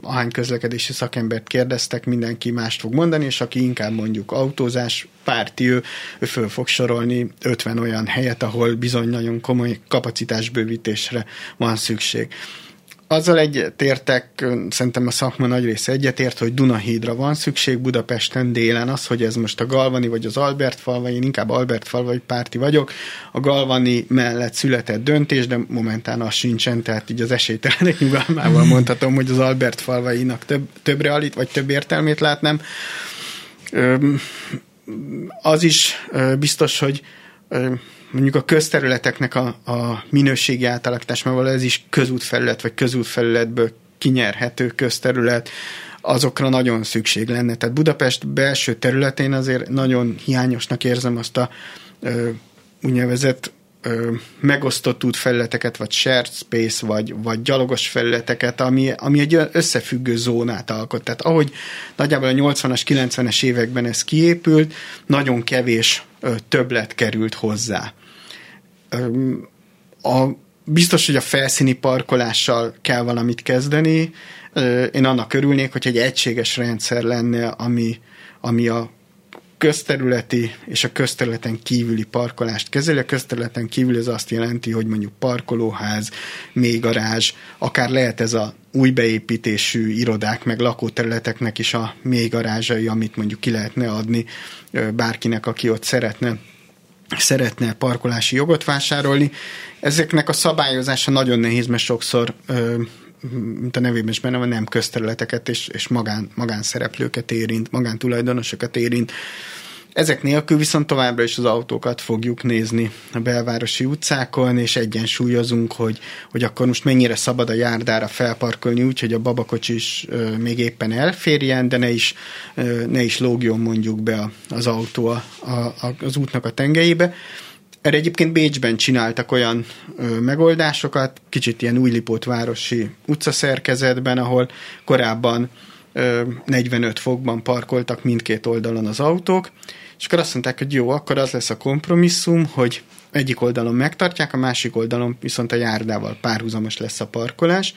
ahány közlekedési szakembert kérdeztek, mindenki mást fog mondani, és aki inkább mondjuk autózás párti, ő, ő föl fog sorolni 50 olyan helyet, ahol bizony nagyon komoly kapacitásbővítésre van szükség. Azzal egyetértek, szerintem a szakma nagy része egyetért, hogy Dunahídra van szükség Budapesten délen. Az, hogy ez most a Galvani vagy az Albert falva, én inkább Albert falvai párti vagyok. A Galvani mellett született döntés, de momentán az sincsen, tehát így az esélytelenek nyugalmával mondhatom, hogy az Albert falvainak több, több realit, vagy több értelmét látnám. Az is biztos, hogy mondjuk a közterületeknek a, a minőségi átalakítás, mert ez is közútfelület, vagy közútfelületből kinyerhető közterület, azokra nagyon szükség lenne. Tehát Budapest belső területén azért nagyon hiányosnak érzem azt a ö, úgynevezett ö, megosztott útfelületeket, vagy shared space, vagy, vagy gyalogos felületeket, ami, ami egy összefüggő zónát alkot. Tehát ahogy nagyjából a 80-as, 90-es években ez kiépült, nagyon kevés ö, többlet került hozzá a, biztos, hogy a felszíni parkolással kell valamit kezdeni. Én annak örülnék, hogy egy egységes rendszer lenne, ami, ami a közterületi és a közterületen kívüli parkolást kezeli. A közterületen kívül ez azt jelenti, hogy mondjuk parkolóház, mély garázs, akár lehet ez a új beépítésű irodák, meg lakóterületeknek is a mély garázsai, amit mondjuk ki lehetne adni bárkinek, aki ott szeretne szeretne parkolási jogot vásárolni. Ezeknek a szabályozása nagyon nehéz, mert sokszor mint a nevében is benne van, nem közterületeket és, és magán, magánszereplőket érint, magántulajdonosokat érint. Ezek nélkül viszont továbbra is az autókat fogjuk nézni a belvárosi utcákon, és egyensúlyozunk, hogy, hogy akkor most mennyire szabad a járdára felparkolni úgy, hogy a babakocsi is ö, még éppen elférjen, de ne is, ö, ne is lógjon mondjuk be az autó a, a, az útnak a tengelyébe. Erre egyébként Bécsben csináltak olyan ö, megoldásokat, kicsit ilyen újlipót városi utcaszerkezetben, ahol korábban 45 fokban parkoltak mindkét oldalon az autók, és akkor azt mondták, hogy jó, akkor az lesz a kompromisszum, hogy egyik oldalon megtartják, a másik oldalon viszont a járdával párhuzamos lesz a parkolás,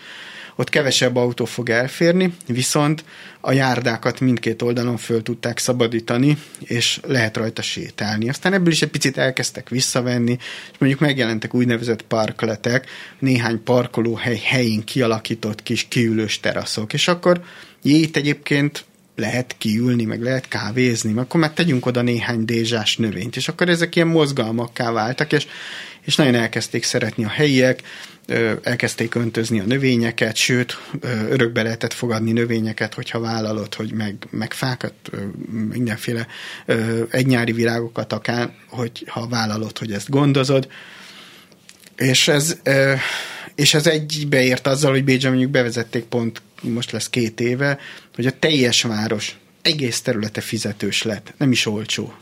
ott kevesebb autó fog elférni, viszont a járdákat mindkét oldalon föl tudták szabadítani, és lehet rajta sétálni. Aztán ebből is egy picit elkezdtek visszavenni, és mondjuk megjelentek úgynevezett parkletek, néhány parkolóhely helyén kialakított kis kiülős teraszok, és akkor itt egyébként lehet kiülni, meg lehet kávézni, akkor már tegyünk oda néhány dézsás növényt, és akkor ezek ilyen mozgalmakká váltak, és, és nagyon elkezdték szeretni a helyiek, elkezdték öntözni a növényeket, sőt, örökbe lehetett fogadni növényeket, hogyha vállalod, hogy meg, meg fákat, mindenféle egynyári virágokat akár, hogy ha vállalod, hogy ezt gondozod. És ez, és ez egybeért azzal, hogy Bécsben mondjuk bevezették pont, most lesz két éve, hogy a teljes város egész területe fizetős lett, nem is olcsó.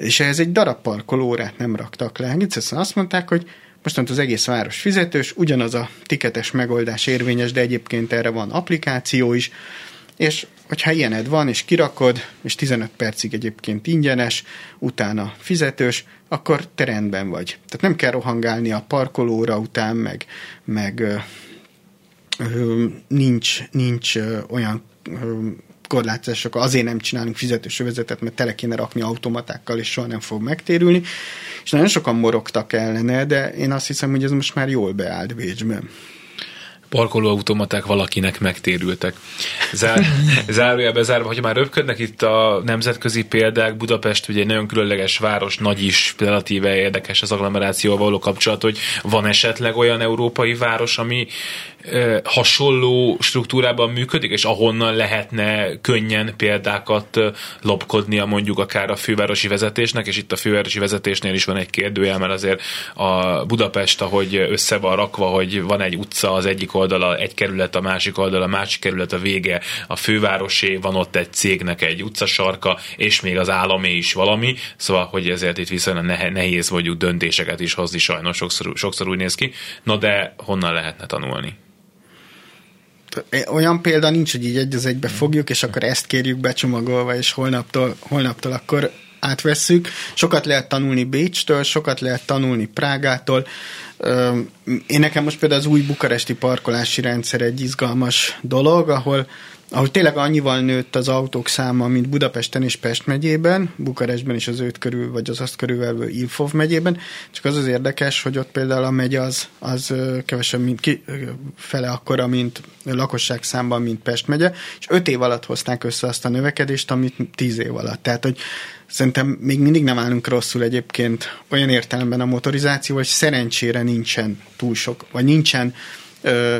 És ehhez egy darab parkolórát nem raktak le. Egészen azt mondták, hogy mostantól az egész város fizetős, ugyanaz a tiketes megoldás érvényes, de egyébként erre van applikáció is, és hogyha ilyened van, és kirakod, és 15 percig egyébként ingyenes, utána fizetős, akkor te rendben vagy. Tehát nem kell rohangálni a parkolóra után, meg, meg ö, ö, nincs, nincs ö, olyan ö, korlátozások, azért nem csinálunk fizetős övezetet, mert tele kéne rakni automatákkal, és soha nem fog megtérülni. És nagyon sokan morogtak ellene, de én azt hiszem, hogy ez most már jól beállt Bécsben. parkolóautomaták valakinek megtérültek. Zár, <laughs> zárójelbe zárva, hogy már röpködnek itt a nemzetközi példák, Budapest ugye egy nagyon különleges város, nagy is, relatíve érdekes az agglomerációval való kapcsolat, hogy van esetleg olyan európai város, ami hasonló struktúrában működik, és ahonnan lehetne könnyen példákat lopkodnia mondjuk akár a fővárosi vezetésnek, és itt a fővárosi vezetésnél is van egy kérdőjel, mert azért a Budapest, ahogy össze van rakva, hogy van egy utca az egyik oldala, egy kerület a másik oldala, a másik kerület a vége, a fővárosé, van ott egy cégnek egy utcasarka, és még az államé is valami, szóval, hogy ezért itt viszonylag nehéz vagyunk döntéseket is hozni, sajnos sokszor, sokszor úgy néz ki. No de honnan lehetne tanulni? Olyan példa nincs, hogy így egy az egybe fogjuk, és akkor ezt kérjük becsomagolva, és holnaptól, holnaptól akkor átvesszük. Sokat lehet tanulni Bécstől, sokat lehet tanulni Prágától. Én nekem most például az új bukaresti parkolási rendszer egy izgalmas dolog, ahol ahol tényleg annyival nőtt az autók száma, mint Budapesten és Pest megyében, Bukarestben is az őt körül, vagy az azt körülvelő Ilfov megyében, csak az az érdekes, hogy ott például a megy az, az kevesebb, mint ki, fele akkora, mint lakosság számban, mint Pest megye, és öt év alatt hozták össze azt a növekedést, amit tíz év alatt. Tehát, hogy Szerintem még mindig nem állunk rosszul egyébként olyan értelemben a motorizáció, hogy szerencsére nincsen túl sok, vagy nincsen ö,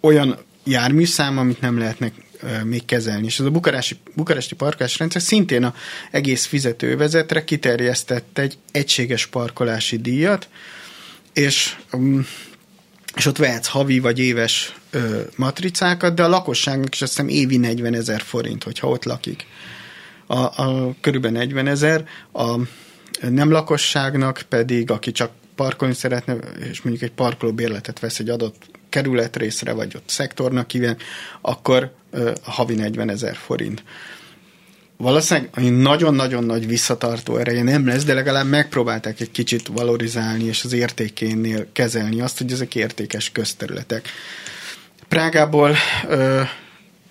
olyan járműszám, amit nem lehetnek még kezelni. És ez a bukaresti, bukaresti rendszer szintén a egész fizetővezetre kiterjesztett egy egységes parkolási díjat, és um, és ott vehetsz havi vagy éves matricákat, de a lakosságnak is azt hiszem évi 40 ezer forint, hogyha ott lakik a, a körülbelül 40 ezer, a nem lakosságnak pedig, aki csak parkolni szeretne, és mondjuk egy parkoló bérletet vesz egy adott kerületrészre, vagy ott szektornak kíván, akkor uh, havi 40 ezer forint. Valószínűleg nagyon-nagyon nagy visszatartó ereje nem lesz, de legalább megpróbálták egy kicsit valorizálni, és az értékénél kezelni azt, hogy ezek értékes közterületek. Prágából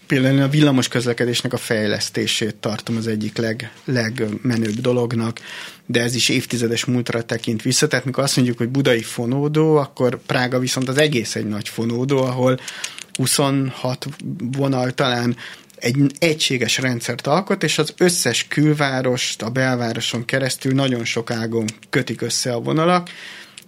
például a villamos közlekedésnek a fejlesztését tartom az egyik leg, legmenőbb dolognak, de ez is évtizedes múltra tekint vissza. Tehát mikor azt mondjuk, hogy budai fonódó, akkor Prága viszont az egész egy nagy fonódó, ahol 26 vonal talán egy egységes rendszert alkot, és az összes külvárost a belvároson keresztül nagyon sok ágon kötik össze a vonalak,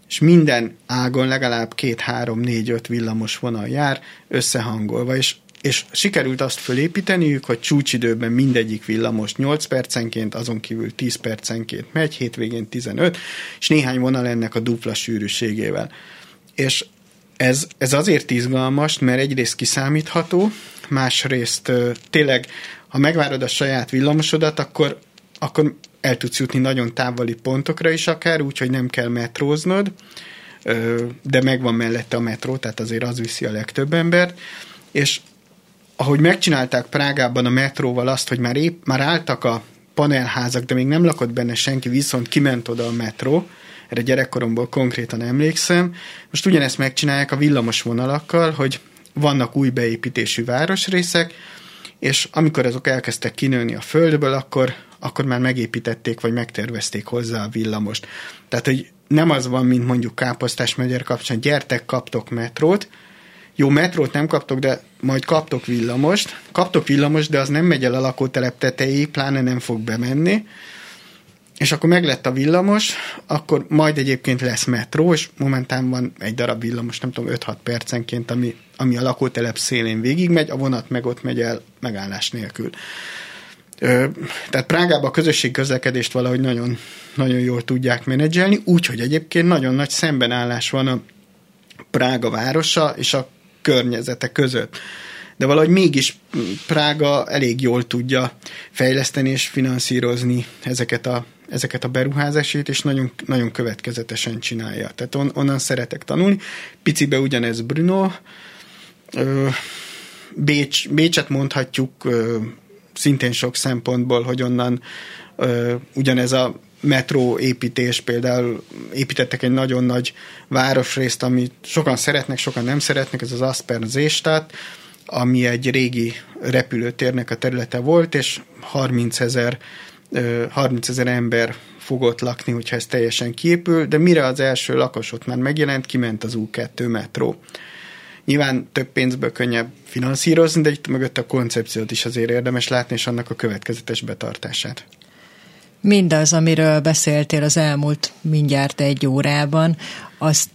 és minden ágon legalább két, három, négy, öt villamos vonal jár összehangolva, és és sikerült azt fölépíteniük, hogy csúcsidőben mindegyik villamos 8 percenként, azon kívül 10 percenként megy, hétvégén 15, és néhány vonal ennek a dupla sűrűségével. És ez, ez azért izgalmas, mert egyrészt kiszámítható, másrészt tényleg, ha megvárod a saját villamosodat, akkor, akkor el tudsz jutni nagyon távoli pontokra is akár, úgyhogy nem kell metróznod, de megvan mellette a metró, tehát azért az viszi a legtöbb embert, és ahogy megcsinálták Prágában a metróval azt, hogy már, épp, már álltak a panelházak, de még nem lakott benne senki, viszont kiment oda a metró, erre gyerekkoromból konkrétan emlékszem. Most ugyanezt megcsinálják a villamos vonalakkal, hogy vannak új beépítésű városrészek, és amikor azok elkezdtek kinőni a földből, akkor, akkor már megépítették, vagy megtervezték hozzá a villamost. Tehát, hogy nem az van, mint mondjuk Káposztás megyer kapcsán, gyertek, kaptok metrót, jó, metrót nem kaptok, de majd kaptok villamost. Kaptok villamost, de az nem megy el a lakótelep tetejéig, pláne nem fog bemenni. És akkor meglett a villamos, akkor majd egyébként lesz metró, és momentán van egy darab villamos, nem tudom, 5-6 percenként, ami, ami a lakótelep szélén végigmegy, a vonat meg ott megy el megállás nélkül. Ö, tehát Prágában a közösség közlekedést valahogy nagyon, nagyon jól tudják menedzselni, úgyhogy egyébként nagyon nagy szembenállás van a Prága városa és a környezete között. De valahogy mégis Prága elég jól tudja fejleszteni és finanszírozni ezeket a, ezeket a beruházásait, és nagyon, nagyon következetesen csinálja. Tehát on, onnan szeretek tanulni. Picibe ugyanez Bruno. Bécs, Bécset mondhatjuk szintén sok szempontból, hogy onnan ugyanez a metró építés, például építettek egy nagyon nagy városrészt, amit sokan szeretnek, sokan nem szeretnek, ez az Asper Zéstát, ami egy régi repülőtérnek a területe volt, és 30 ezer 30 ezer ember fogott lakni, hogyha ez teljesen kiépül, de mire az első lakos ott már megjelent, kiment az U2 metró. Nyilván több pénzből könnyebb finanszírozni, de itt mögött a koncepciót is azért érdemes látni, és annak a következetes betartását. Mindaz, amiről beszéltél az elmúlt mindjárt egy órában, azt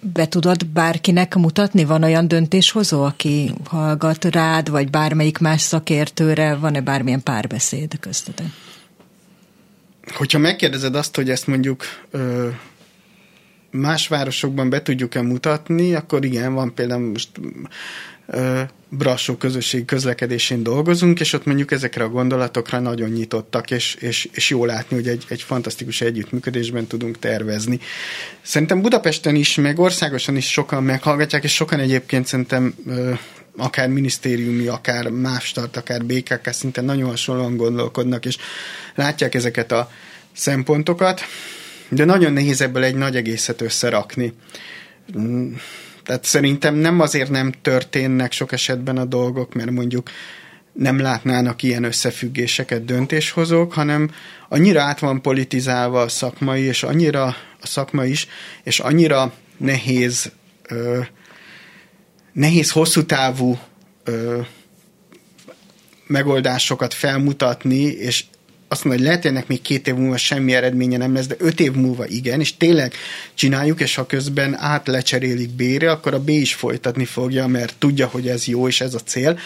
be tudod bárkinek mutatni? Van olyan döntéshozó, aki hallgat rád, vagy bármelyik más szakértőre? Van-e bármilyen párbeszéd köztetek? Hogyha megkérdezed azt, hogy ezt mondjuk ö, más városokban be tudjuk-e mutatni, akkor igen, van például most ö, Brassó közösség közlekedésén dolgozunk, és ott mondjuk ezekre a gondolatokra nagyon nyitottak, és, és, és jó látni, hogy egy, egy fantasztikus együttműködésben tudunk tervezni. Szerintem Budapesten is, meg országosan is sokan meghallgatják, és sokan egyébként szerintem ö, akár minisztériumi, akár más tart, akár BKK szinten nagyon hasonlóan gondolkodnak, és látják ezeket a szempontokat, de nagyon nehéz ebből egy nagy egészet összerakni. Tehát szerintem nem azért nem történnek sok esetben a dolgok, mert mondjuk nem látnának ilyen összefüggéseket döntéshozók, hanem annyira át van politizálva a szakmai, és annyira a szakma is, és annyira nehéz ö, nehéz hosszú távú ö, megoldásokat felmutatni, és azt mondja, hogy lehet, hogy ennek még két év múlva semmi eredménye nem lesz, de öt év múlva igen, és tényleg csináljuk, és ha közben át lecserélik B-re, akkor a B is folytatni fogja, mert tudja, hogy ez jó, és ez a cél.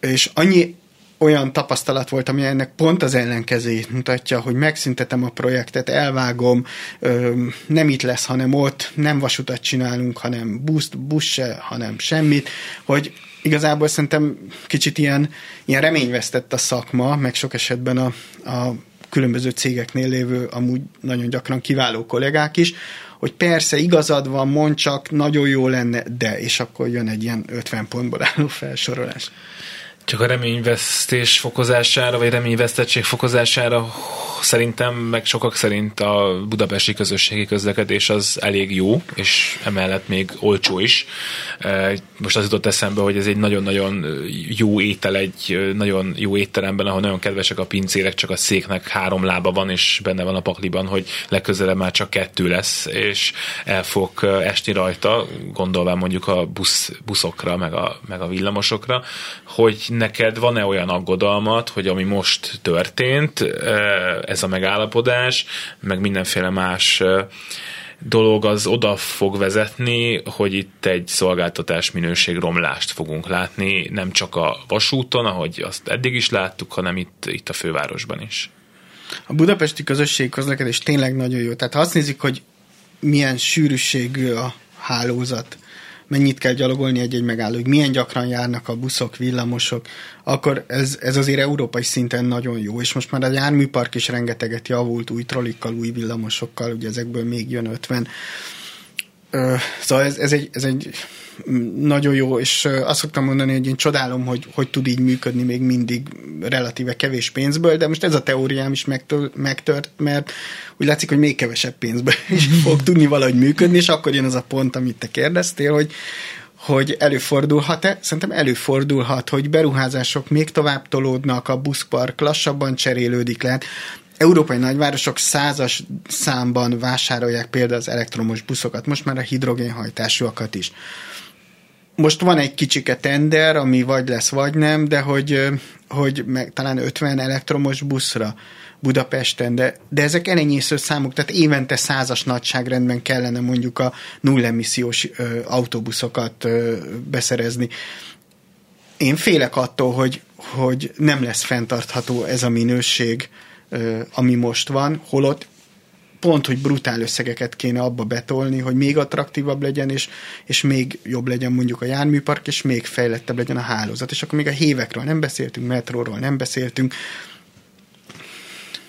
És annyi olyan tapasztalat volt, ami ennek pont az ellenkezőjét mutatja, hogy megszüntetem a projektet, elvágom, nem itt lesz, hanem ott, nem vasutat csinálunk, hanem busz, busz se, hanem semmit, hogy igazából szerintem kicsit ilyen, ilyen reményvesztett a szakma, meg sok esetben a, a különböző cégeknél lévő, amúgy nagyon gyakran kiváló kollégák is, hogy persze igazad van, mond csak, nagyon jó lenne, de, és akkor jön egy ilyen 50 pontból álló felsorolás. Csak a reményvesztés fokozására, vagy reményvesztettség fokozására szerintem, meg sokak szerint a budapesti közösségi közlekedés az elég jó, és emellett még olcsó is. E, most az jutott eszembe, hogy ez egy nagyon-nagyon jó étel, egy nagyon jó étteremben, ahol nagyon kedvesek a pincérek, csak a széknek három lába van, és benne van a pakliban, hogy legközelebb már csak kettő lesz, és el fog esni rajta, gondolván mondjuk a busz, buszokra, meg a, meg a villamosokra, hogy neked van-e olyan aggodalmat, hogy ami most történt, ez a megállapodás, meg mindenféle más dolog az oda fog vezetni, hogy itt egy szolgáltatás minőség romlást fogunk látni, nem csak a vasúton, ahogy azt eddig is láttuk, hanem itt, itt a fővárosban is. A budapesti közösség közlekedés tényleg nagyon jó. Tehát ha azt nézzük, hogy milyen sűrűségű a hálózat, mennyit kell gyalogolni egy-egy megállóig, milyen gyakran járnak a buszok, villamosok, akkor ez, ez azért európai szinten nagyon jó, és most már a járműpark is rengeteget javult új trolikkal, új villamosokkal, ugye ezekből még jön 50. Szóval ez, ez, egy, ez egy nagyon jó, és azt szoktam mondani, hogy én csodálom, hogy hogy tud így működni még mindig relatíve kevés pénzből, de most ez a teóriám is megtört, mert úgy látszik, hogy még kevesebb pénzből is <laughs> fog tudni valahogy működni, és akkor jön az a pont, amit te kérdeztél, hogy, hogy előfordulhat-e? Szerintem előfordulhat, hogy beruházások még tovább tolódnak, a buszpark lassabban cserélődik le. Európai nagyvárosok százas számban vásárolják például az elektromos buszokat, most már a hidrogénhajtásúakat is most van egy kicsike tender, ami vagy lesz, vagy nem, de hogy, hogy meg, talán 50 elektromos buszra Budapesten, de, de ezek elenyésző számok, tehát évente százas nagyságrendben kellene mondjuk a nullemissziós ö, autóbuszokat ö, beszerezni. Én félek attól, hogy, hogy nem lesz fenntartható ez a minőség, ami most van, holott pont, hogy brutál összegeket kéne abba betolni, hogy még attraktívabb legyen, és, és még jobb legyen mondjuk a járműpark, és még fejlettebb legyen a hálózat. És akkor még a hévekről nem beszéltünk, metróról nem beszéltünk.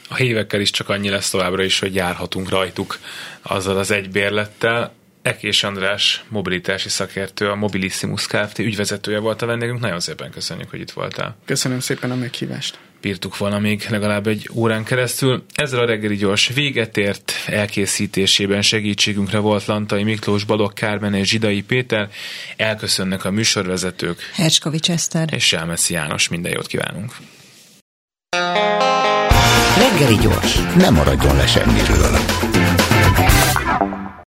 A hévekkel is csak annyi lesz továbbra is, hogy járhatunk rajtuk azzal az egy bérlettel. Ekés András, mobilitási szakértő, a Mobilissimus Kft. ügyvezetője volt a vendégünk. Nagyon szépen köszönjük, hogy itt voltál. Köszönöm szépen a meghívást bírtuk volna még legalább egy órán keresztül. Ezzel a reggeli gyors véget ért, elkészítésében segítségünkre volt Lantai Miklós, Balogh Kármen és Zsidai Péter. Elköszönnek a műsorvezetők. Herskovics Eszter. És Selmeszi János. Minden jót kívánunk. Reggeli gyors, nem maradjon le semmiről.